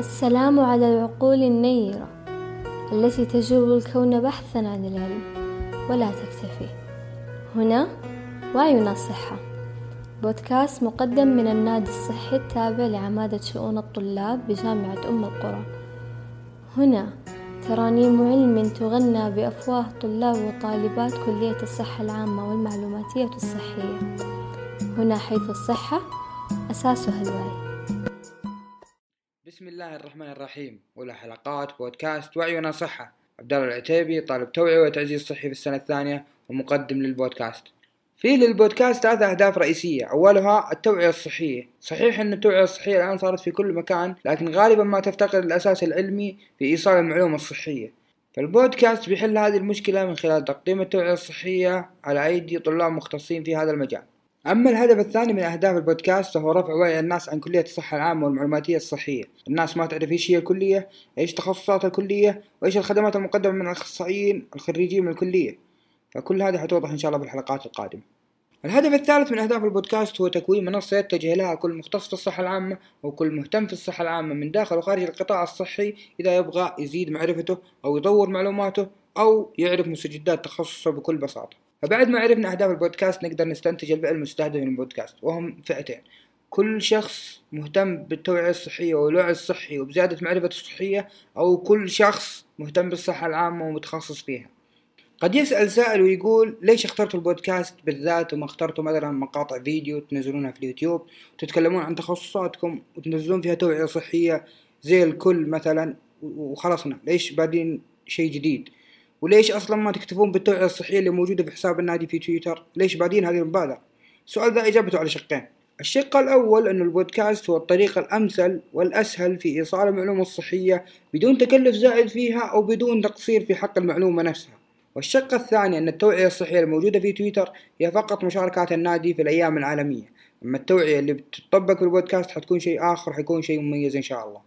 السلام على العقول النيرة التي تجوب الكون بحثا عن العلم ولا تكتفي. هنا وعينا الصحة. بودكاست مقدم من النادي الصحي التابع لعمادة شؤون الطلاب بجامعة أم القرى. هنا ترانيم علم تغنى بأفواه طلاب وطالبات كلية الصحة العامة والمعلوماتية الصحية. هنا حيث الصحة أساسها الوعي. بسم الله الرحمن الرحيم. أولى حلقات بودكاست وعينا صحة. عبد الله العتيبي طالب توعية وتعزيز صحي في السنة الثانية ومقدم للبودكاست. في للبودكاست ثلاث أهداف رئيسية. أولها التوعية الصحية. صحيح أن التوعية الصحية الآن صارت في كل مكان لكن غالبا ما تفتقر الأساس العلمي في إيصال المعلومة الصحية. فالبودكاست بيحل هذه المشكلة من خلال تقديم التوعية الصحية على أيدي طلاب مختصين في هذا المجال. أما الهدف الثاني من أهداف البودكاست فهو رفع وعي الناس عن كلية الصحة العامة والمعلوماتية الصحية. الناس ما تعرف إيش هي الكلية إيش تخصصات الكلية وإيش الخدمات المقدمة من الأخصائيين الخريجين من الكلية. فكل هذا حتوضح إن شاء الله بالحلقات القادمة. الهدف الثالث من أهداف البودكاست هو تكوين منصة يتجه لها كل مختص في الصحة العامة وكل مهتم في الصحة العامة من داخل وخارج القطاع الصحي إذا يبغى يزيد معرفته أو يطور معلوماته أو يعرف مستجدات تخصصه بكل بساطة. فبعد ما عرفنا أهداف البودكاست نقدر نستنتج الفئة المستهدفة من البودكاست وهم فئتين. كل شخص مهتم بالتوعية الصحية والوعي الصحي وبزيادة معرفته الصحية أو كل شخص مهتم بالصحة العامة ومتخصص فيها. قد يسأل سائل ويقول ليش اخترتوا البودكاست بالذات وما اخترتوا مثلا مقاطع فيديو تنزلونها في اليوتيوب وتتكلمون عن تخصصاتكم وتنزلون فيها توعية صحية زي الكل مثلا؟ وخلصنا ليش بادين شيء جديد؟ وليش أصلا ما تكتفون بالتوعية الصحية اللي موجودة في حساب النادي في تويتر؟ ليش بادين هذه المبادرة؟ السؤال ذا إجابته على شقين. الشق الأول أن البودكاست هو الطريقة الأمثل والأسهل في إيصال المعلومة الصحية بدون تكلف زائد فيها أو بدون تقصير في حق المعلومة نفسها. والشق الثاني أن التوعية الصحية الموجودة في تويتر هي فقط مشاركات النادي في الأيام العالمية. أما التوعية اللي بتطبق في البودكاست حتكون شيء آخر حيكون شيء مميز إن شاء الله.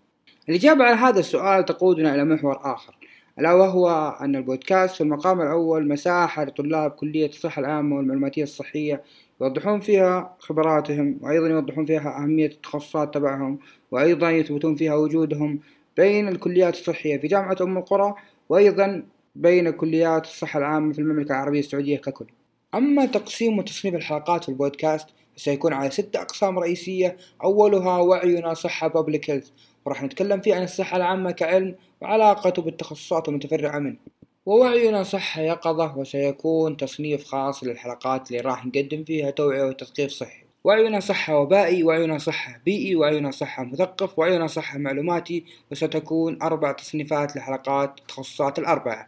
الإجابة على هذا السؤال تقودنا إلى محور آخر. ألا وهو أن البودكاست في المقام الأول مساحة لطلاب كلية الصحة العامة والمعلوماتية الصحية يوضحون فيها خبراتهم وأيضا يوضحون فيها أهمية التخصصات تبعهم وأيضا يثبتون فيها وجودهم بين الكليات الصحية في جامعة أم القرى وأيضا بين كليات الصحة العامة في المملكة العربية السعودية ككل. أما تقسيم وتصنيف الحلقات في البودكاست فسيكون على ستة أقسام رئيسية. أولها وعينا صحة بابليك هيلث وراح نتكلم فيه عن الصحة العامة كعلم وعلاقته بالتخصصات المتفرعة منه. ووعينا صحة يقظة وسيكون تصنيف خاص للحلقات اللي راح نقدم فيها توعية وتثقيف صحي. وعينا صحة وبائي وعينا صحة بيئي وعينا صحة مثقف وعينا صحة معلوماتي وستكون أربع تصنيفات لحلقات التخصصات الأربعة.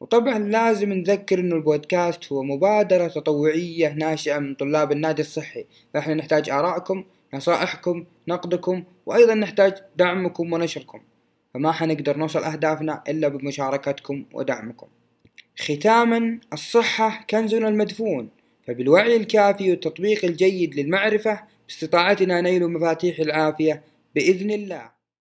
وطبعا لازم نذكر إنه البودكاست هو مبادرة تطوعية ناشئة من طلاب النادي الصحي. فإحنا نحتاج آرائكم نصائحكم نقدكم وأيضا نحتاج دعمكم ونشركم. فما حنقدر نوصل أهدافنا إلا بمشاركتكم ودعمكم. ختاما الصحة كنزنا المدفون. فبالوعي الكافي والتطبيق الجيد للمعرفة باستطاعتنا نيل مفاتيح العافية بإذن الله.